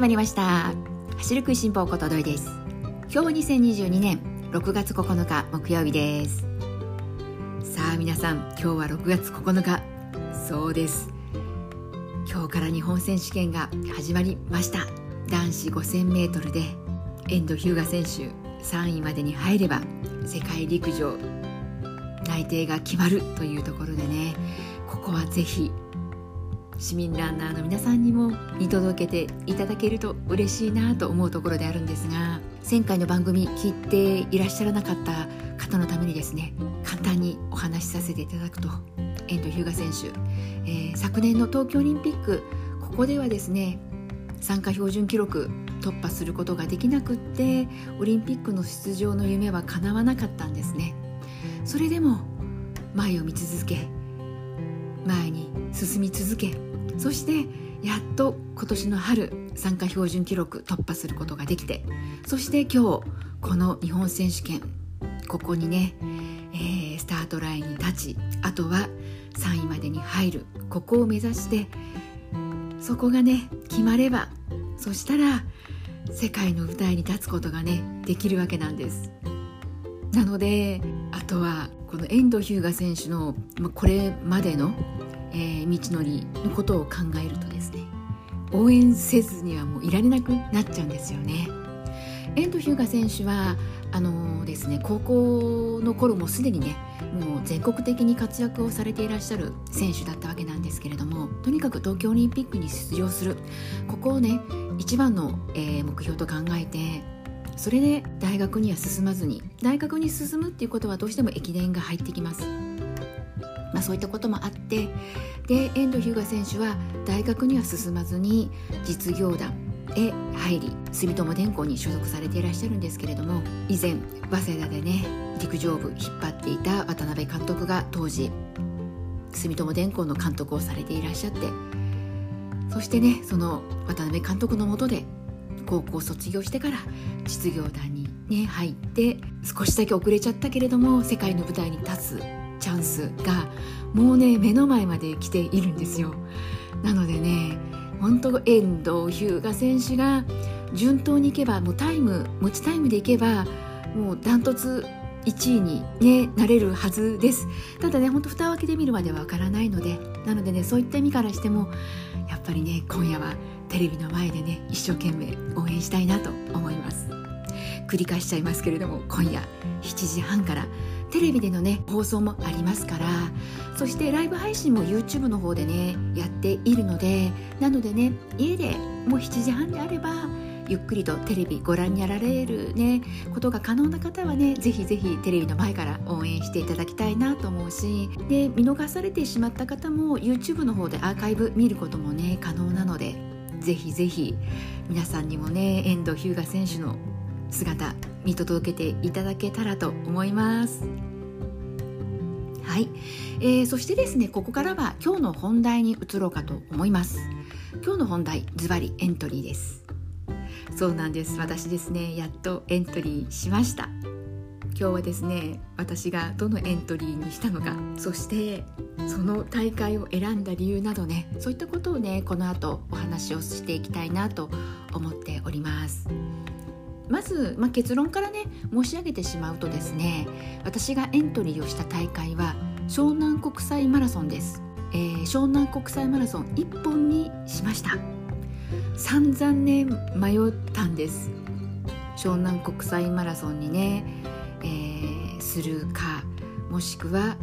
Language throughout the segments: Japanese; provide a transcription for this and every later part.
始まりました。走る食いしん坊ことどいです。今日は2022年6月9日木曜日です。さあ皆さん今日は6月9日。そうです。今日から日本選手権が始まりました。男子 5000m で遠藤日向選手3位までに入れば世界陸上内定が決まるというところでね。ここはぜひ市民ランナーの皆さんにも見届けていただけると嬉しいなと思うところであるんですが前回の番組聞いていらっしゃらなかった方のためにですね簡単にお話しさせていただくと遠藤日向選手、えー、昨年の東京オリンピックここではですね参加標準記録突破することができなくってオリンピックの出場の夢は叶わなかったんですね。それでも前を見続け前に進み続けそしてやっと今年の春参加標準記録突破することができてそして今日この日本選手権ここにね、えー、スタートラインに立ちあとは3位までに入るここを目指してそこがね決まればそしたら世界の舞台に立つことがねできるわけなんです。なのであとはこの遠藤日向選手のこれまでのえー、道のりのことを考えるとですね応援せずにはもういられなくなっちゃうんですよね。遠藤日向選手はあのー、ですね高校の頃もすでにねもう全国的に活躍をされていらっしゃる選手だったわけなんですけれどもとにかく東京オリンピックに出場するここをね一番の、えー、目標と考えてそれで大学には進まずに大学に進むっていうことはどうしても駅伝が入ってきます。まあ、そういったこともあってで遠藤日向選手は大学には進まずに実業団へ入り住友電工に所属されていらっしゃるんですけれども以前早稲田でね陸上部引っ張っていた渡辺監督が当時住友電工の監督をされていらっしゃってそしてねその渡辺監督のもとで高校卒業してから実業団にね入って少しだけ遅れちゃったけれども世界の舞台に立つチャンスがもうね目の前まで来ているんですよ。なのでね本当遠藤日向選手が順当にいけばもうタイム持ちタイムでいけばもうダントツ1位に、ね、なれるはずです。ただね本当蓋を開けてみるまではわからないのでなのでねそういった意味からしてもやっぱりね今夜はテレビの前でね一生懸命応援したいなと思います。繰り返しちゃいますけれども今夜7時半からテレビでのね放送もありますからそしてライブ配信も YouTube の方でねやっているのでなのでね家でもう7時半であればゆっくりとテレビご覧になられるねことが可能な方はねぜひぜひテレビの前から応援していただきたいなと思うしで見逃されてしまった方も YouTube の方でアーカイブ見ることもね可能なのでぜひぜひ皆さんにもね遠藤日向選手の姿見届けていただけたらと思います。はい、えー、そしてですねここからは今日の本題に移ろうかと思います。今日の本題ズバリエントリーです。そうなんです。私ですねやっとエントリーしました。今日はですね私がどのエントリーにしたのかそしてその大会を選んだ理由などねそういったことをねこの後お話をしていきたいなと思っております。まず、まあ、結論からね申し上げてしまうとですね私がエントリーをした大会は湘南国際マラソンです、えー、湘南国際マラソン1本にしました。散々ね迷ったんです。湘南国際マラソンにね、えー、するかもしくは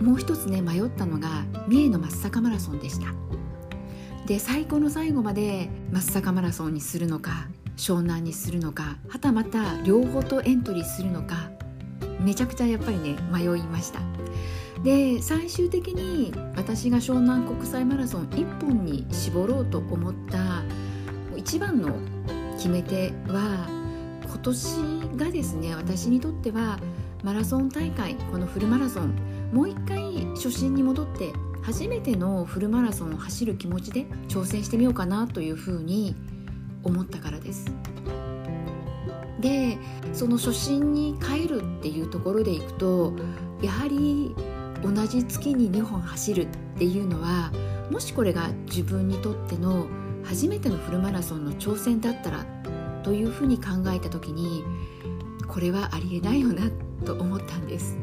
もう一つね迷ったのが三重の松阪マラソンでした。で最後の最後まで松阪マラソンにするのか湘南にするのかはたまた両方とエントリーするのかめちゃくちゃやっぱりね迷いました。で最終的に私が湘南国際マラソン1本に絞ろうと思った一番の決め手は今年がですね私にとってはマラソン大会このフルマラソンもう一回初心に戻って初めてのフルマラソンを走る気持ちで挑戦してみようかなというふうに思ったからです。でその初心に帰るっていうところでいくとやはり同じ月に2本走るっていうのはもしこれが自分にとっての初めてのフルマラソンの挑戦だったらというふうに考えた時にこれはありえないよなと思ったんです。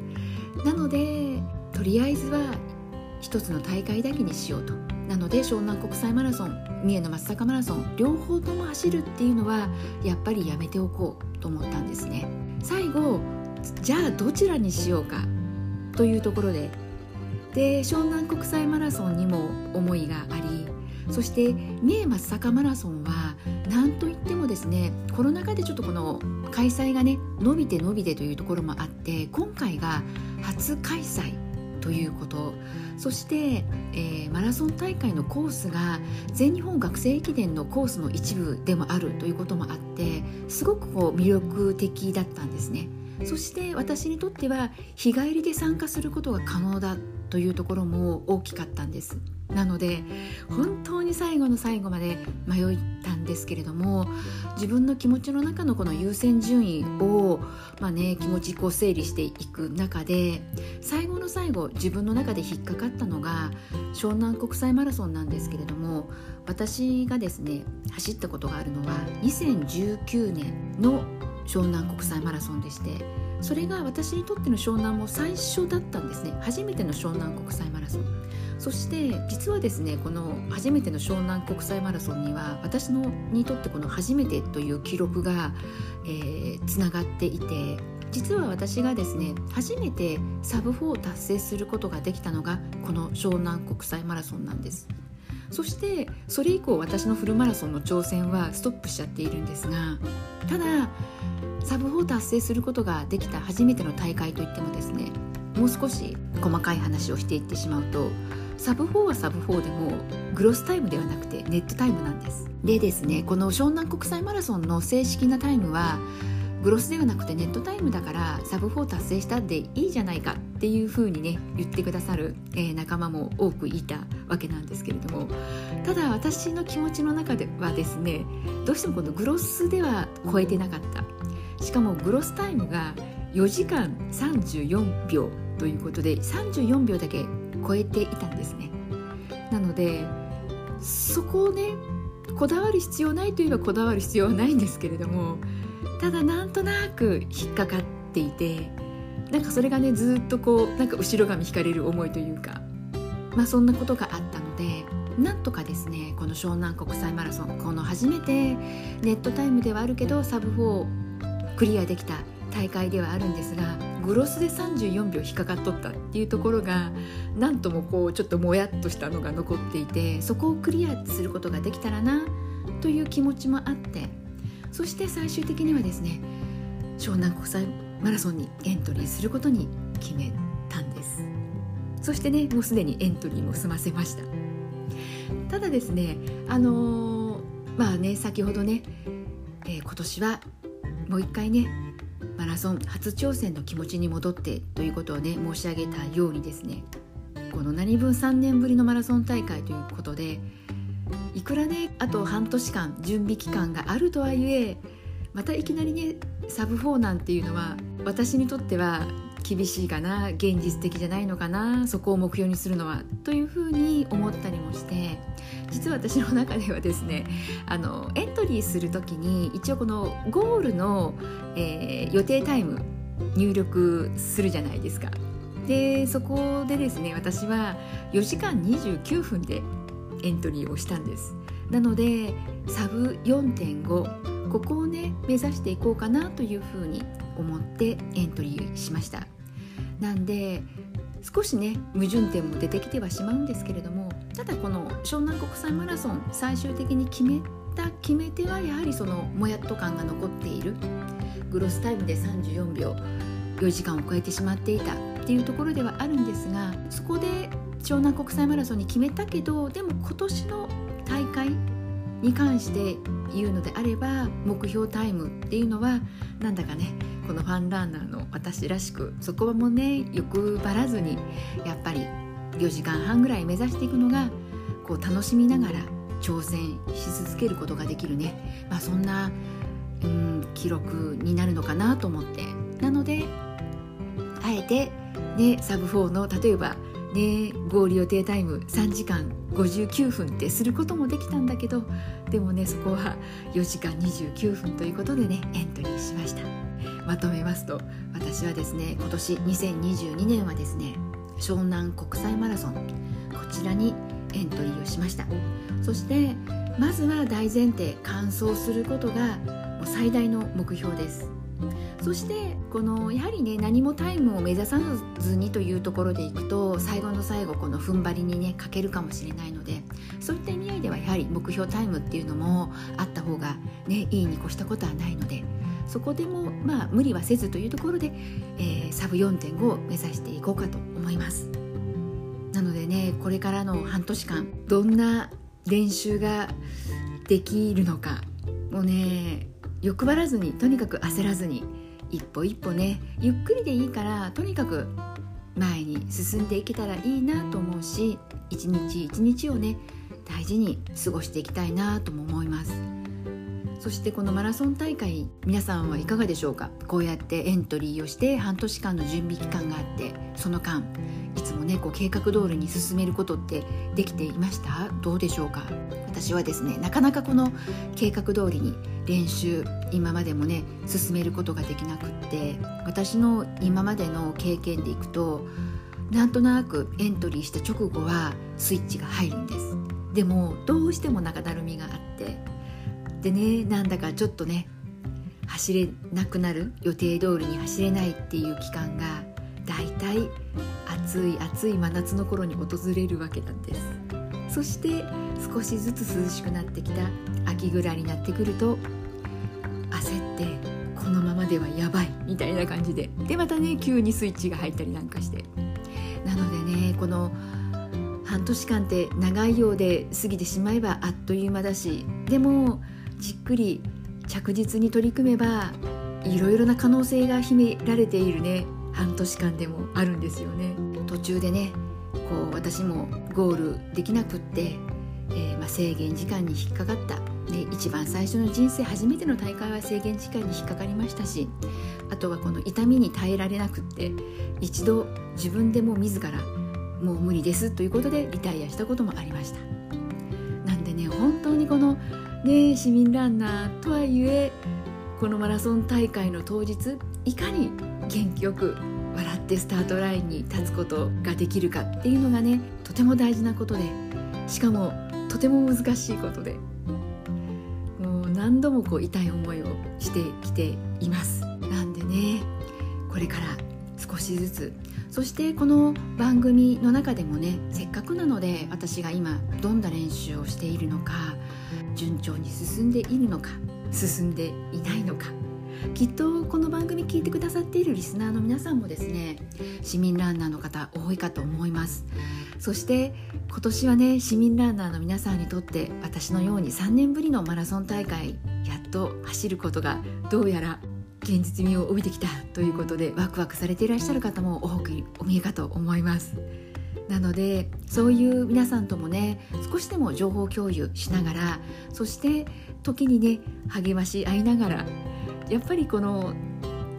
なのでとりあえずは一つの大会だけにしようと。なので湘南国際マラソン三重の松阪マラソン両方とも走るっていうのはやっぱりやめておこうと思ったんですね。最後じゃあどちらにしようかというところで。で湘南国際マラソンにも思いがありそして三重松阪マラソンは何といってもですねコロナ禍でちょっとこの開催がね伸びて伸びてというところもあって今回が初開催ということ。そして、えー、マラソン大会のコースが全日本学生駅伝のコースの一部でもあるということもあってすごくこう魅力的だったんですね。そして私にとっては日帰りで参加することが可能だというところも大きかったんです。なので本当に最後の最後まで迷ったんですけれども自分の気持ちの中のこの優先順位を、まあね、気持ちこう整理していく中で最後の最後自分の中で引っかかったのが湘南国際マラソンなんですけれども私がですね走ったことがあるのは2019年の湘南国際マラソンでしてそれが私にとっての湘南も最初だったんですね。初めての湘南国際マラソン。そして実はですねこの初めての湘南国際マラソンには私のにとってこの初めてという記録がつな、がっていて実は私がですね初めてサブ4を達成することができたのがこの湘南国際マラソンなんです。そしてそれ以降私のフルマラソンの挑戦はストップしちゃっているんですがただサブ4達成することができた初めての大会といってもですねもう少し細かい話をしていってしまうとサブ4はサブ4でもグロスタイムではなくてネットタイムなんです。でですねこの湘南国際マラソンの正式なタイムはグロスではなくてネットタイムだからサブ4達成したんでいいじゃないかっていうふうにね言ってくださる、えー、仲間も多くいたわけなんですけれどもただ私の気持ちの中ではですねどうしてもこのグロスでは超えてなかった。しかもグロスタイムが4時間34秒ということで34秒だけ超えていたんですね。なのでそこをねこだわる必要ないといえばこだわる必要はないんですけれどもただなんとなく引っかかっていてなんかそれがねずっとこうなんか後ろ髪引かれる思いというかまあそんなことがあったのでなんとかですねこの湘南国際マラソンこの初めてネットタイムではあるけどサブ4クリアできた大会ではあるんですがグロスで34秒引っかかっとったっていうところがなんともこうちょっともやっとしたのが残っていてそこをクリアすることができたらなという気持ちもあってそして最終的にはですね湘南国際マラソンにエントリーすることに決めたんです。そしてねもうすでにエントリーも済ませました。ただですねあのー、まあね先ほどね、えー、今年はもう一回ねマラソン初挑戦の気持ちに戻ってということをね申し上げたようにですねこの何分3年ぶりのマラソン大会ということでいくらねあと半年間準備期間があるとはいえまたいきなりねサブ4なんていうのは私にとっては厳しいかな現実的じゃないのかなそこを目標にするのはというふうに思ったりもして実は私の中ではですねあのエントリーする時に一応このゴールの、えー、予定タイム入力するじゃないですか。でそこでですね私は4時間29分でエントリーをしたんです。なのでサブ4.5ここをね目指していこうかなというふうに思ってエントリーしました。なんで少しね矛盾点も出てきてはしまうんですけれどもただこの湘南国際マラソン最終的に決めた決め手はやはりそのもやっと感が残っているグロスタイムで34秒4時間を超えてしまっていたっていうところではあるんですがそこで湘南国際マラソンに決めたけどでも今年の大会に関して言うのであれば目標タイムっていうのはなんだかねこのファンランナーの私らしくそこはもうね欲張らずにやっぱり4時間半ぐらい目指していくのがこう楽しみながら挑戦し続けることができるね、まあ、そんな、うん、記録になるのかなと思って。なのであえて、ね、サブ4の例えばねゴール予定タイム3時間59分ってすることもできたんだけどでもねそこは4時間29分ということでねエントリーしました。まとめますと私はですね今年2022年はですね湘南国際マラソンこちらにエントリーをしました。そしてまずは大前提完走することがもう最大の目標です。そしてこのやはりね何もタイムを目指さずにというところでいくと最後の最後この踏ん張りにね欠けるかもしれないのでそういった意味合いではやはり目標タイムっていうのもあった方がねいいに越したことはないのでそこでもまあ無理はせずというところで、えー、サブ4.5を目指していこうかと思います。なのでねこれからの半年間どんな練習ができるのかもうね欲張らずにとにかく焦らずに一歩一歩ねゆっくりでいいからとにかく前に進んでいけたらいいなと思うし一日一日をね大事に過ごしていきたいなとも思います。そしてこのマラソン大会皆さんはいかがでしょうか？こうやってエントリーをして半年間の準備期間があってその間いつもねこう計画通りに進めることってできていました？どうでしょうか？私はですねなかなかこの計画通りに練習今までもね進めることができなくって私の今までの経験でいくとなんとなくエントリーした直後はスイッチが入るんです。でもどうしても中だるみがあってでねなんだかちょっとね走れなくなる予定通りに走れないっていう期間がだいたい暑い暑い真夏の頃に訪れるわけなんです。そして少しずつ涼しくなってきた秋ぐらいになってくると焦ってこのままではやばいみたいな感じで。でまたね急にスイッチが入ったりなんかして。なのでねこの半年間って長いようで過ぎてしまえばあっという間だしでもじっくり着実に取り組めばいろいろな可能性が秘められているね。半年間でもあるんですよね。途中でねこう私もゴールできなくって、えー、まあ、制限時間に引っかかった、ね、一番最初の人生初めての大会は制限時間に引っかかりましたしあとはこの痛みに耐えられなくって一度自分でも自らもう無理ですということでリタイアしたこともありました。なんでね本当にこのね市民ランナーとはいえこのマラソン大会の当日いかに元気よく笑ってスタートラインに立つことができるかっていうのがねとても大事なことでしかもとても難しいことでもう何度もこう痛い思いをしてきています。なんでねこれから少しずつそしてこの番組の中でもねせっかくなので私が今どんな練習をしているのか順調に進んでいるのか進んでいないのか。きっとこの番組聞いてくださっているリスナーの皆さんもですね市民ランナーの方多いかと思います。そして今年はね市民ランナーの皆さんにとって私のように3年ぶりのマラソン大会やっと走ることがどうやら現実味を帯びてきたということでワクワクされていらっしゃる方も多くお見えかと思います。なのでそういう皆さんともね少しでも情報共有しながらそして時にね励まし合いながらやっぱりこの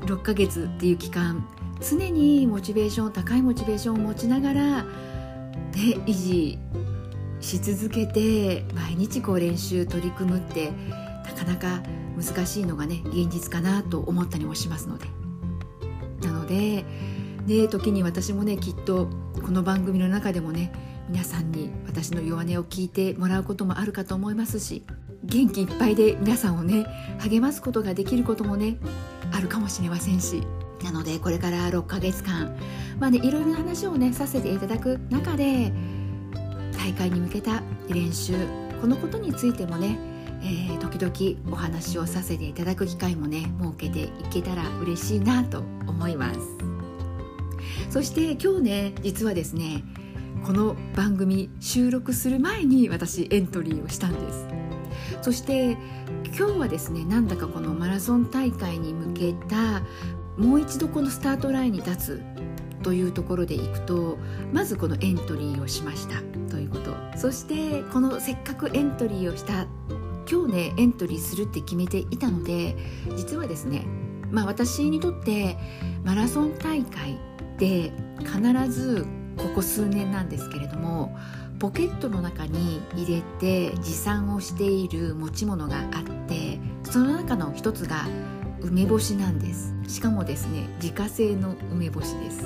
6ヶ月っていう期間常にモチベーション高いモチベーションを持ちながら、ね、維持し続けて毎日こう練習取り組むってなかなか難しいのがね現実かなと思ったりもしますので。なのでで時に私もねきっとこの番組の中でもね皆さんに私の弱音を聞いてもらうこともあるかと思いますし元気いっぱいで皆さんをね励ますことができることもねあるかもしれませんしなのでこれから6ヶ月間まあねいろいろな話をねさせていただく中で大会に向けた練習このことについてもね、えー、時々お話をさせていただく機会もね設けていけたら嬉しいなと思います。そして今日ね実はですねこの番組収録する前に私エントリーをしたんです。そして今日はですねなんだかこのマラソン大会に向けたもう一度このスタートラインに立つというところでいくとまずこのエントリーをしましたということ。そしてこのせっかくエントリーをした今日ねエントリーするって決めていたので実はですねまあ私にとってマラソン大会で必ずここ数年なんですけれどもポケットの中に入れて持参をしている持ち物があってその中の一つが梅干しなんです。しかもですね自家製の梅干しです。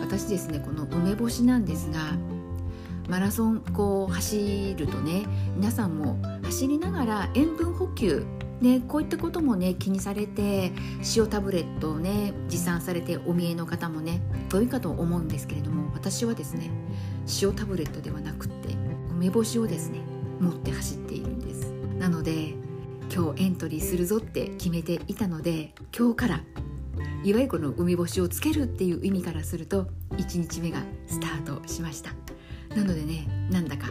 私ですねこの梅干しなんですがマラソンこう走るとね皆さんも走りながら塩分補給ね、こういったこともね気にされて塩タブレットをね持参されてお見えの方もね多いかと思うんですけれども私はですね塩タブレットではなくって梅干しをですね持って走っているんです。なので今日エントリーするぞって決めていたので今日からいわゆるこの梅干しをつけるっていう意味からすると1日目がスタートしました。なのでねなんだか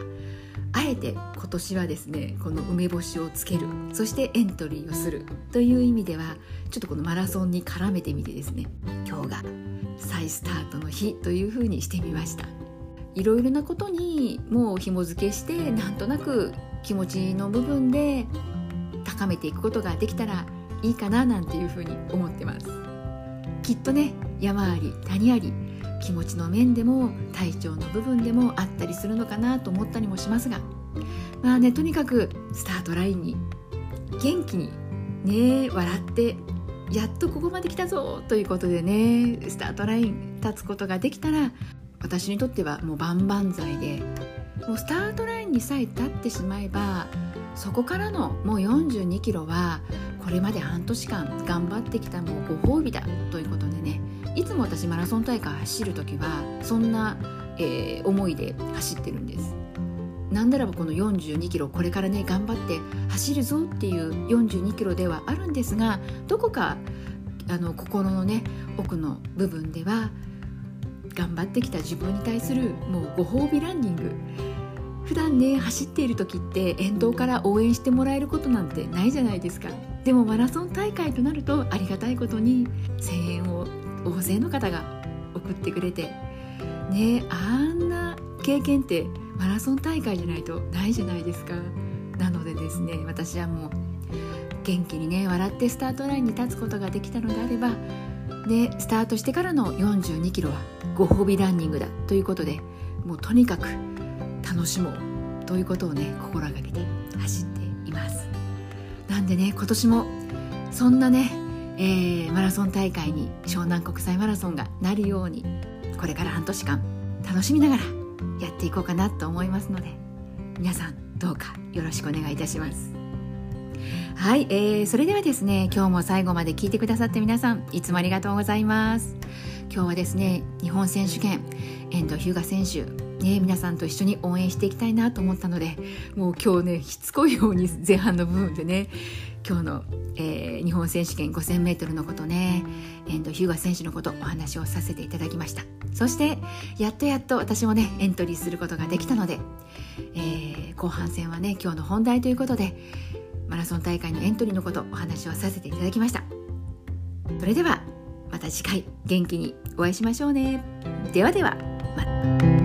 あえて今年はですねこの梅干しをつけるそしてエントリーをするという意味ではちょっとこのマラソンに絡めてみてですね今日が再スタートの日というふうにしてみました。いろいろなことにもう紐付けしてなんとなく気持ちの部分で高めていくことができたらいいかななんていうふうに思ってます。きっとね山あり谷あり気持ちの面でも体調の部分でもあったりするのかなと思ったりもしますがまあねとにかくスタートラインに元気にね笑ってやっとここまで来たぞということでねスタートライン立つことができたら私にとってはもう万々歳でもうスタートラインにさえ立ってしまえばそこからのもう42キロはこれまで半年間頑張ってきたもうご褒美だということいつも私マラソン大会走る時はそんな、えー、思いで走ってるんです。なんならばこの42キロこれからね頑張って走るぞっていう42キロではあるんですがどこかあの心のね奥の部分では頑張ってきた自分に対するもうご褒美ランニング。普段ね走っている時って沿道から応援してもらえることなんてないじゃないですか。でもマラソン大会となるとありがたいことに声援を大勢の方が送ってくれてねあんな経験ってマラソン大会じゃないとないじゃないですか。なのでですね私はもう元気にね笑ってスタートラインに立つことができたのであればでスタートしてからの42キロはご褒美ランニングだということでもうとにかく楽しもうということをね心がけて走っています。なんでね今年もそんなねえー、マラソン大会に湘南国際マラソンがなるようにこれから半年間楽しみながらやっていこうかなと思いますので皆さんどうかよろしくお願いいたします。はい、えー、それではですね今日も最後まで聞いてくださって皆さんいつもありがとうございます。今日はですね日本選手権遠藤日向選手ね、皆さんと一緒に応援していきたいなと思ったのでもう今日ねしつこいように前半の部分でね今日の、えー、日本選手権 5000m のことね遠藤日向選手のことお話をさせていただきました。そしてやっとやっと私もねエントリーすることができたので、えー、後半戦はね今日の本題ということでマラソン大会のエントリーのことお話をさせていただきました。それではまた次回元気にお会いしましょうね。ではではまた。